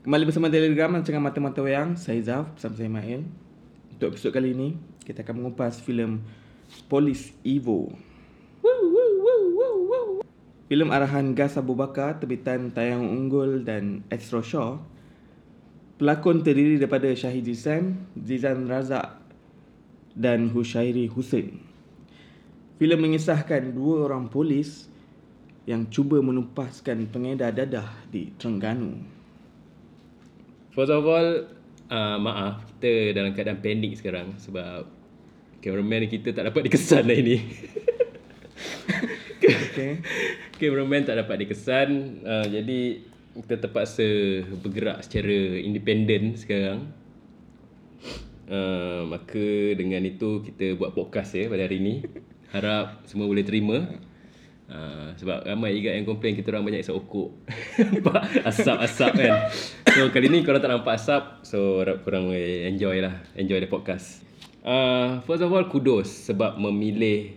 Kembali bersama Telegram Rancangan Mata-Mata Wayang. Saya Zaf bersama saya Mail Untuk episod kali ini Kita akan mengupas filem Police Evo Filem arahan Gas Abu Bakar Terbitan Tayang Unggul dan Astro Shaw Pelakon terdiri daripada Syahid Zizan Zizan Razak Dan Hushairi Hussein. Filem mengisahkan dua orang polis yang cuba menumpaskan pengedar dadah di Terengganu. First of all, uh, maaf kita dalam keadaan panik sekarang sebab cameraman kita tak dapat dikesan hari ni. Okay. cameraman tak dapat dikesan, uh, jadi kita terpaksa bergerak secara independen sekarang. Uh, maka dengan itu kita buat podcast ya pada hari ini. Harap semua boleh terima. Uh, sebab ramai juga yang komplain kita orang banyak isap okok. Nampak asap-asap kan. So kali ni korang tak nampak asap. So harap korang enjoy lah. Enjoy the podcast. Uh, first of all kudos sebab memilih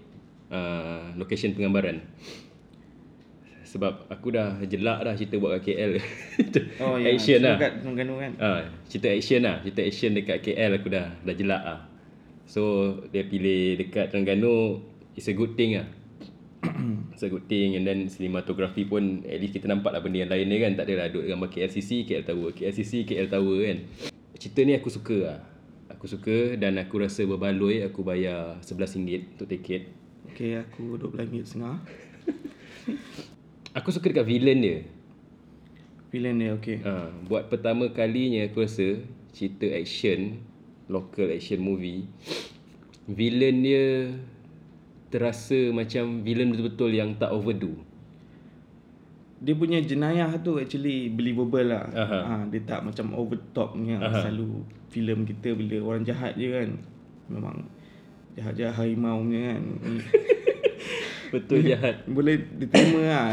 uh, location penggambaran. Sebab aku dah jelak dah cerita buat kat KL. Oh ya, action lah. Kat Terengganu kan. Ah, cerita action lah. Cerita action dekat KL aku dah dah jelak lah. So dia pilih dekat Terengganu it's a good thing lah. it's a good thing and then cinematography pun at least kita nampak lah benda yang lain ni kan. Tak adalah duduk gambar KLCC, KL Tower. KLCC, KL Tower kan. Cerita ni aku suka lah. Aku suka dan aku rasa berbaloi aku bayar RM11 untuk tiket. Okay, aku RM12 setengah. Aku suka dekat villain dia. Villain dia okay. Ha, buat pertama kalinya aku rasa cerita action, local action movie, villain dia terasa macam villain betul-betul yang tak overdo. Dia punya jenayah tu actually believable lah. Aha. Ha, dia tak macam over top ni yang selalu filem kita bila orang jahat je kan. Memang jahat-jahat harimau punya kan. Betul jahat. Boleh diterima lah.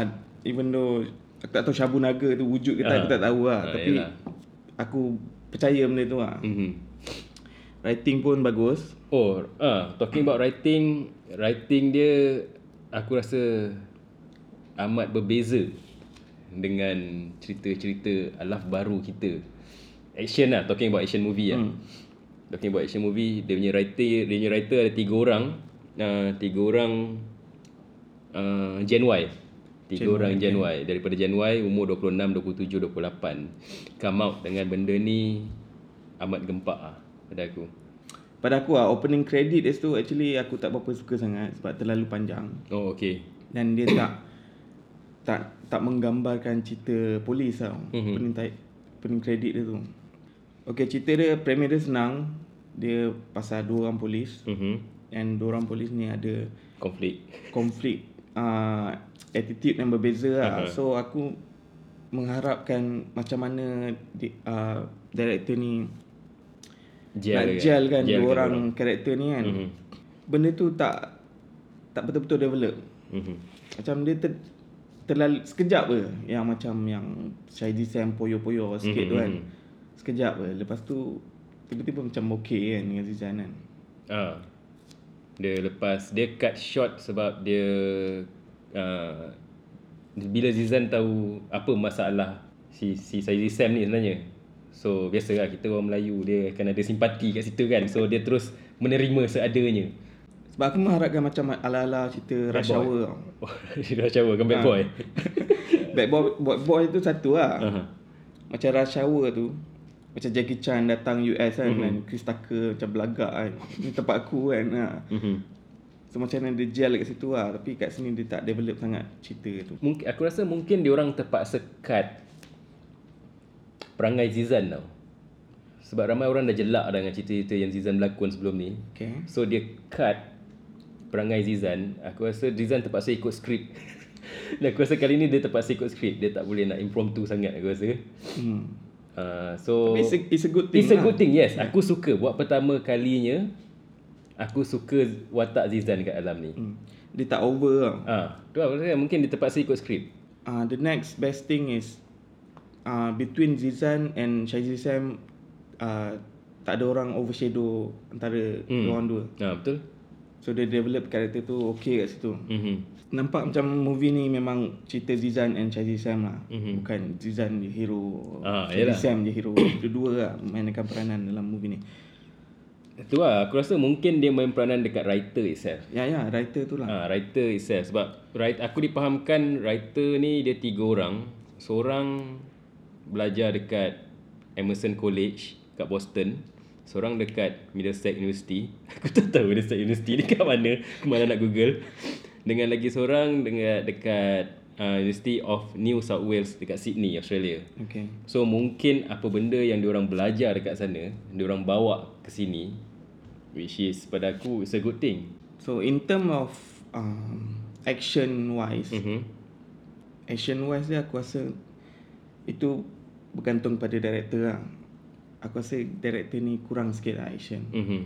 Even though aku tak tahu Syabu Naga tu wujud ke tak, aku tak tahu lah. Ah, Tapi yelah. aku percaya benda tu lah. Mhm. Writing pun bagus. Oh, ah, talking about writing, writing dia aku rasa amat berbeza dengan cerita-cerita alaf baru kita. Action lah, talking about action movie lah. Talking about action movie, dia punya writer, dia punya writer ada tiga orang. Uh, tiga orang uh, Gen Y. Tiga Gen orang Gen Y. Daripada Gen Y, umur 26, 27, 28. Come out dengan benda ni amat gempak lah pada aku. Pada aku lah opening credit dia tu actually aku tak berapa suka sangat sebab terlalu panjang. Oh, okay. Dan dia tak tak tak menggambarkan cerita polis tau. Mhm. Mm-hmm. Opening, opening credit dia tu. Okay cerita dia premis dia senang. Dia pasal dua orang polis. Mhm. And dua orang polis ni ada Konflik. konflik uh, attitude yang berbeza lah. Uh-huh. So aku mengharapkan macam mana di, uh, director ni Gel nak gel kan Gel dua orang karakter ni kan. Mhm. Benda tu tak tak betul-betul develop. Mhm. Macam dia ter, terlalu sekejap je yang macam yang Shahidi Sam poyo-poyo sikit tu kan. Sekejap je. Lepas tu tiba-tiba macam okey kan dengan Zizan kan. Ah. Dia lepas dia cut short sebab dia uh, bila Zizan tahu apa masalah si si Sam ni sebenarnya. So biasalah kita orang Melayu dia akan ada simpati kat situ kan. So dia terus menerima seadanya. Sebab aku mengharapkan macam ala-ala cerita Rush Boy. Hour tau. Oh, dah cawa kan bad boy. Bad boy, boy, boy tu satu lah. Aha. Macam Rush Hour tu. Macam Jackie Chan datang US kan. Dan Chris Tucker macam belagak kan. Ni tempat aku kan. Ha. Mhm. So macam mana dia gel kat situ lah. Tapi kat sini dia tak develop sangat cerita tu. Mungkin aku rasa mungkin dia orang terpaksa cut perangai Zizan tau. Sebab ramai orang dah jelak dah dengan cerita-cerita yang Zizan berlakon sebelum ni. Okay. So dia cut perangai Zizan. Aku rasa Zizan terpaksa ikut skrip. Dan aku rasa kali ni dia terpaksa ikut skrip. Dia tak boleh nak impromptu sangat aku rasa. Hmm. Uh, so it's a, it's a good thing It's a lah. good thing yes. Aku suka buat pertama kalinya aku suka watak Zizan kat dalam ni. Hmm. Dia tak over tau. Ah, tu lah mungkin dia terpaksa ikut skrip. Uh, the next best thing is uh, between Zizan and Shahidi Sam uh, tak ada orang overshadow antara hmm. orang dua. Ah, betul? So dia develop karakter tu okay kat situ. Mhm. Nampak macam movie ni memang cerita Zizan and Chazi Sam lah. Mhm. Bukan Zizan je hero. Ah, Chazi yelah. Sam je hero. Dua-dua lah mainkan peranan dalam movie ni. Tu lah, aku rasa mungkin dia main peranan dekat writer itself. Ya ya, writer tu lah. Ha, writer itself sebab write, aku dipahamkan writer ni dia tiga orang. Seorang belajar dekat Emerson College kat Boston. Seorang dekat Middlesex University. Aku tak tahu Middlesex University ni kat mana. Aku mana nak Google. Dengan lagi seorang dengan dekat uh, University of New South Wales dekat Sydney, Australia. Okay. So mungkin apa benda yang diorang belajar dekat sana, diorang bawa ke sini which is pada aku it's a good thing. So in term of um, action wise, Mhm. action wise dia aku rasa itu bergantung pada director lah. Aku rasa director ni kurang sikit lah action. Mhm.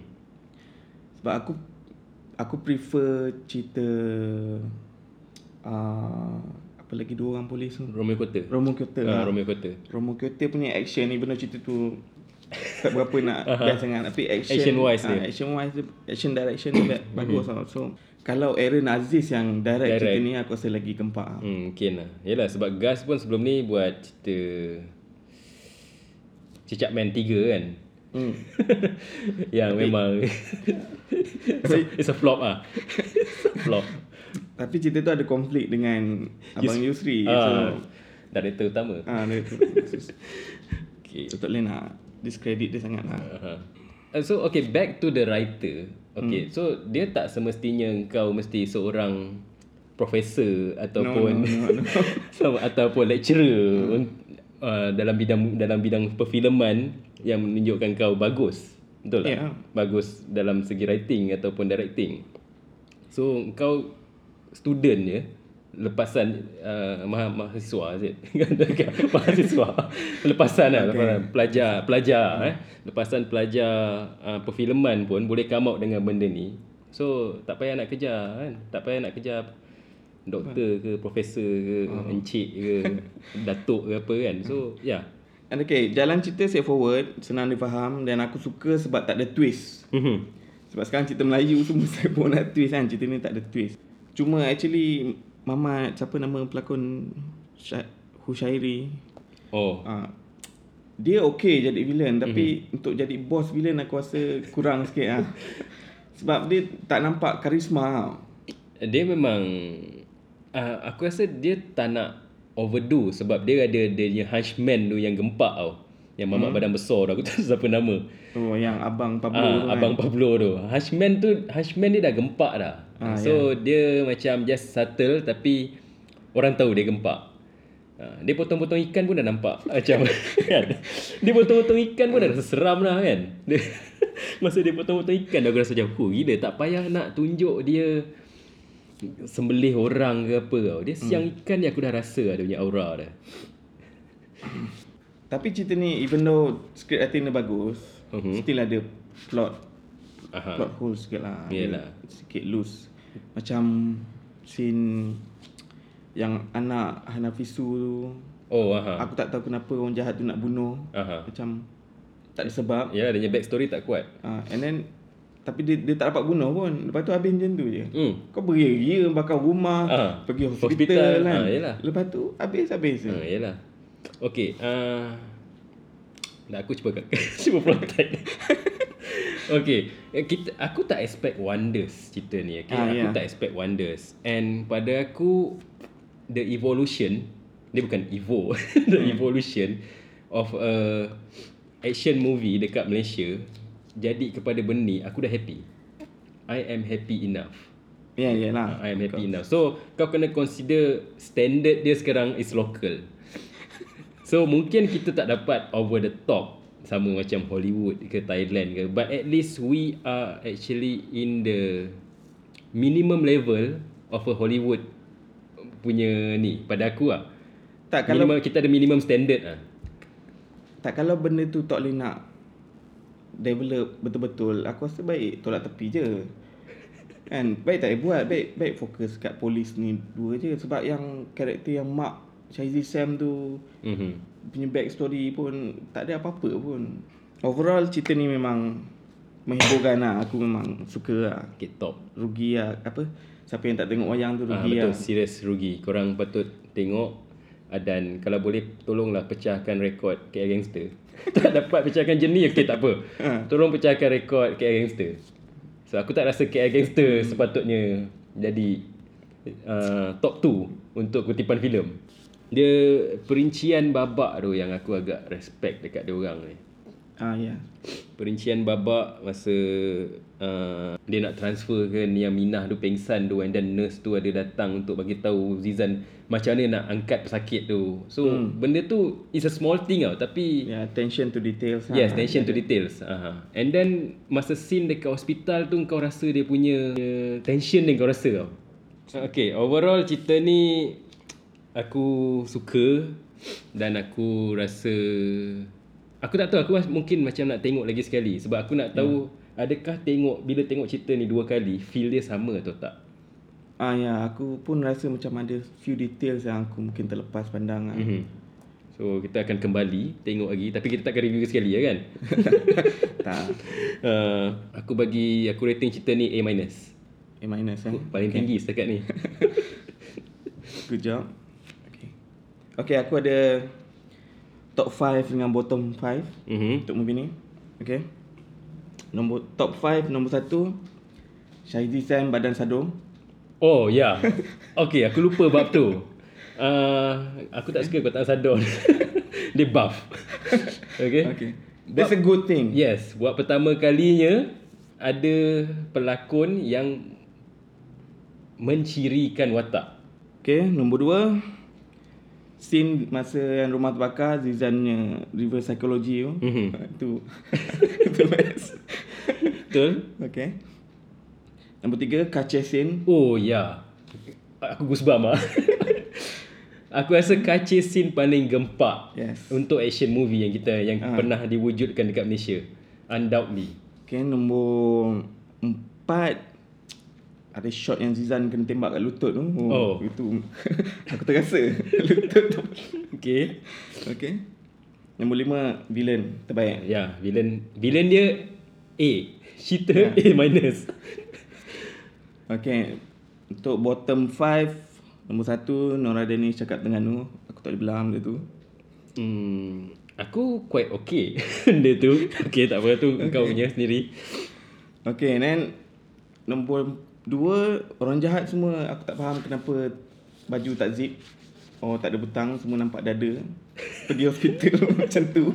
Sebab aku aku prefer cerita uh, apa lagi dua orang polis tu. Romeo Kota. Romo Kyoto. Ah, Uh, Romeo Kota. Romo Kyoto punya action ni benar cerita tu tak berapa nak best sangat tapi action Action-wise ah, dia. action wise dia action direction dia ba- bagus tau. So kalau Aaron Aziz yang direct, Direct. cerita ni aku rasa lagi gempak. Hmm, mungkin lah. Yalah sebab Gas pun sebelum ni buat cerita Cicak Man 3 kan. Hmm. yang memang it's, a, it's a flop ah. flop. Tapi cerita tu ada konflik dengan Abang Yusri. Ah, So director utama. ah dia tu. Okay. So tak boleh nak discredit dia sangat lah. Uh-huh. Uh, So okay back to the writer. Okay, hmm. so dia tak semestinya kau mesti seorang profesor ataupun no, no, no. sama ataupun lecturer hmm. Uh, dalam bidang dalam bidang perfilman yang menunjukkan kau bagus. Betul tak? Ya. Bagus dalam segi writing ataupun directing. So kau student je lepasan uh, mah- mahasiswa is it? mahasiswa lepasan lah lepasan pelajar pelajar eh lepasan pelajar uh, perfilman pun boleh come out dengan benda ni so tak payah nak kejar kan tak payah nak kejar doktor ke profesor ke encik ke datuk ke apa kan so yeah. And okay, jalan cerita straightforward, senang difaham dan aku suka sebab tak ada twist. Mhm. Sebab sekarang cerita Melayu semua saya pun nak twist kan, cerita ni tak ada twist. Cuma actually Mama siapa nama pelakon Sya- Hushairi oh uh, dia okey jadi villain tapi mm-hmm. untuk jadi boss villain aku rasa kurang sikit lah. Sebab dia tak nampak karisma. Dia memang uh, aku rasa dia tak nak overdo sebab dia ada dia punya henchman tu yang gempak tau. Yang mamak hmm. badan besar tu aku tak tahu siapa nama. Oh yang abang Pablo Ah, tu kan. abang Pablo tu. Henchman tu henchman dia dah gempak dah. Ah, so dia macam just subtle tapi orang tahu dia gempak. Ha, dia potong-potong ikan pun dah nampak macam kan. Dia potong-potong ikan pun dah rasa seram dah kan. Dia, masa dia potong-potong ikan dah aku rasa macam, "Huh, gila tak payah nak tunjuk dia sembelih orang ke apa tau. Dia siang Hmm. ikan ni aku dah rasa dia punya aura dah. Tapi cerita ni even though script writing dia bagus, Mhm. still ada plot Aha. plot hole sikit lah. Dia Yelah. Sikit loose. Macam scene yang anak Hanafisu tu. Oh, aha. Aku tak tahu kenapa orang jahat tu nak bunuh. Aha. Macam tak ada sebab. Ya, dia punya backstory tak kuat. Uh, and then tapi dia, dia tak dapat bunuh pun. Lepas tu habis macam tu je. Hmm. Kau beria-ria bakar rumah, Ah, pergi hospital, hospital, kan. ah, yelah. Lepas tu habis-habis je. Ha, yalah. Okey, uh, dah aku cuba cuba prototype. Okey, eh, kita aku tak expect wonders cerita ni. Okay? Ah, aku yeah. tak expect wonders. And pada aku the evolution dia bukan evo, the Hmm. evolution of a action movie dekat Malaysia jadi kepada benda ni aku dah happy. I am happy enough. Ya, yalah. I am happy enough. So kau kena consider standard dia sekarang is local. So mungkin kita tak dapat over the top sama macam Hollywood ke Thailand ke but at least we are actually in the minimum level of a Hollywood punya ni pada aku lah. Tak kalau Minimum, kita ada minimum standard lah. tak kalau benda tu tak boleh nak develop betul-betul, aku rasa baik tolak tepi je. Kan, baik tak buat, baik baik fokus kat polis ni dua je sebab yang karakter yang Mark Shazzy Sam tu Mhm. punya backstory pun tak ada apa-apa pun. Overall cerita ni memang Menghiburkan lah Aku memang suka lah Okay, top. Rugi lah Apa Siapa yang tak tengok wayang tu Ah, rugi betul, lah serius rugi. Korang patut tengok ah, dan kalau boleh tolonglah pecahkan rekod KL Gangster. tak dapat pecahkan jernih, okay tak apa. Tolong pecahkan rekod KL Gangster. So aku tak rasa KL Gangster sepatutnya jadi uh, top 2 untuk kutipan filem. Dia perincian babak tu yang aku agak respect dekat dia orang ni. Ah ya Perincian babak masa uh, dia nak transfer ke Nia Minah tu pengsan tu and then nurse tu ada datang untuk bagi tahu Zizan macam mana nak angkat pesakit tu. So hmm. benda tu is a small thing tau tapi Ya attention to details lah. Yes, attention to details. Aha. And then masa scene dekat hospital tu kau rasa dia punya uh, tension yang kau rasa tau. Okay, overall cerita ni aku suka dan aku rasa aku tak tahu aku mungkin macam nak tengok lagi sekali sebab aku nak tahu adakah tengok bila tengok cerita ni dua kali feel dia sama atau tak. Ah ya aku pun rasa macam ada few details yang aku mungkin terlepas pandang lah. Mhm. So kita akan kembali tengok lagi tapi kita takkan review sekali ya kan. tak. uh, aku bagi aku rating cerita ni A minus. A minus eh. Paling tinggi setakat ni. Good job. Okay. Okay aku ada top 5 dengan bottom 5 Mhm. untuk movie ni. Okay. Nombor top 5 nombor 1 Syahidi Sam Badan Sado. Oh ya. Yeah. Okay, aku lupa bab tu. Uh, aku tak suka kau tak sadar. Dia buff. Okay. Okay. That's a good thing. Yes, buat pertama kalinya ada pelakon yang mencirikan watak. Okay, nombor 2 Scene masa yang rumah terbakar Zizannya reverse psychology tu. Mhm. Itu itu best. Betul? Okay. Nombor 3 kaca scene. Oh ya. Aku goosebump ah. Aku rasa kaca scene paling gempak Yes. untuk action movie yang kita yang Ah. pernah diwujudkan dekat Malaysia. Undoubtedly. Okay, nombor 4 ada shot yang Zizan kena tembak kat lutut tu. Oh. Itu aku terasa lutut tu. Okay. Okay. Nombor 5 villain terbaik. Ya, villain villain dia A. Cheater A minus. Okay. Untuk bottom 5 nombor 1 Nora Dennis cakap dengan tu. Aku tak boleh bilang dia tu. Hmm, aku quite okay benda tu. Okay, tak apa tu kau punya sendiri. Okay, then nombor 2 orang jahat semua aku tak faham kenapa baju tak zip. Oh, tak ada butang, semua nampak dada. Pergi hospital macam tu.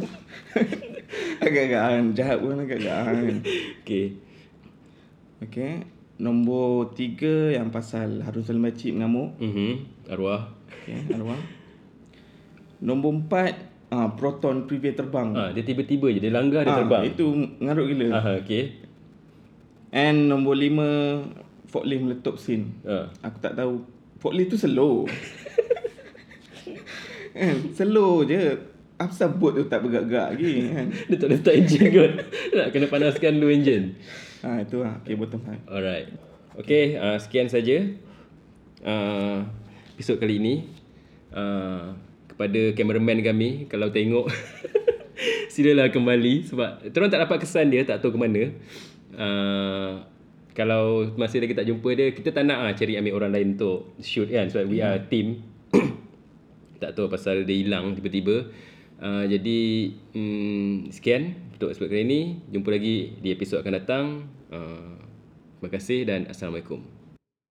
agak-agak kan, jahat pun agak-agak kan. Okay. Okay. Nombor 3 yang pasal Harun Salim Bacip mengamuk. Mhm. Arwah. Okay, arwah. Nombor 4 ah, Proton Privé terbang. Ah, dia tiba-tiba je dia langgar dia Ah, terbang. Itu ngarut gila. Ah, okay. And nombor 5 Forklift meletup scene. Ah. Aku tak tahu Forklift tu slow kan Slow je Apa boat tu tak bergerak-gerak lagi kan Dia tak letak enjin kot. Nak kena panaskan dua enjin. ha, Itu lah Okay bottom 5 Alright. Okay, uh, sekian saja uh, episod kali ini. Uh, kepada cameraman kami, kalau tengok, silalah kembali sebab terang tak dapat kesan dia, tak tahu ke mana. Uh, kalau masih lagi tak jumpa dia, kita tak nak lah cari ambil orang lain untuk shoot kan sebab we are team. tak tahu pasal dia hilang tiba-tiba. Uh, jadi mm, sekian untuk episod kali ini. Jumpa lagi di episod akan datang. Uh, terima kasih dan Assalamualaikum.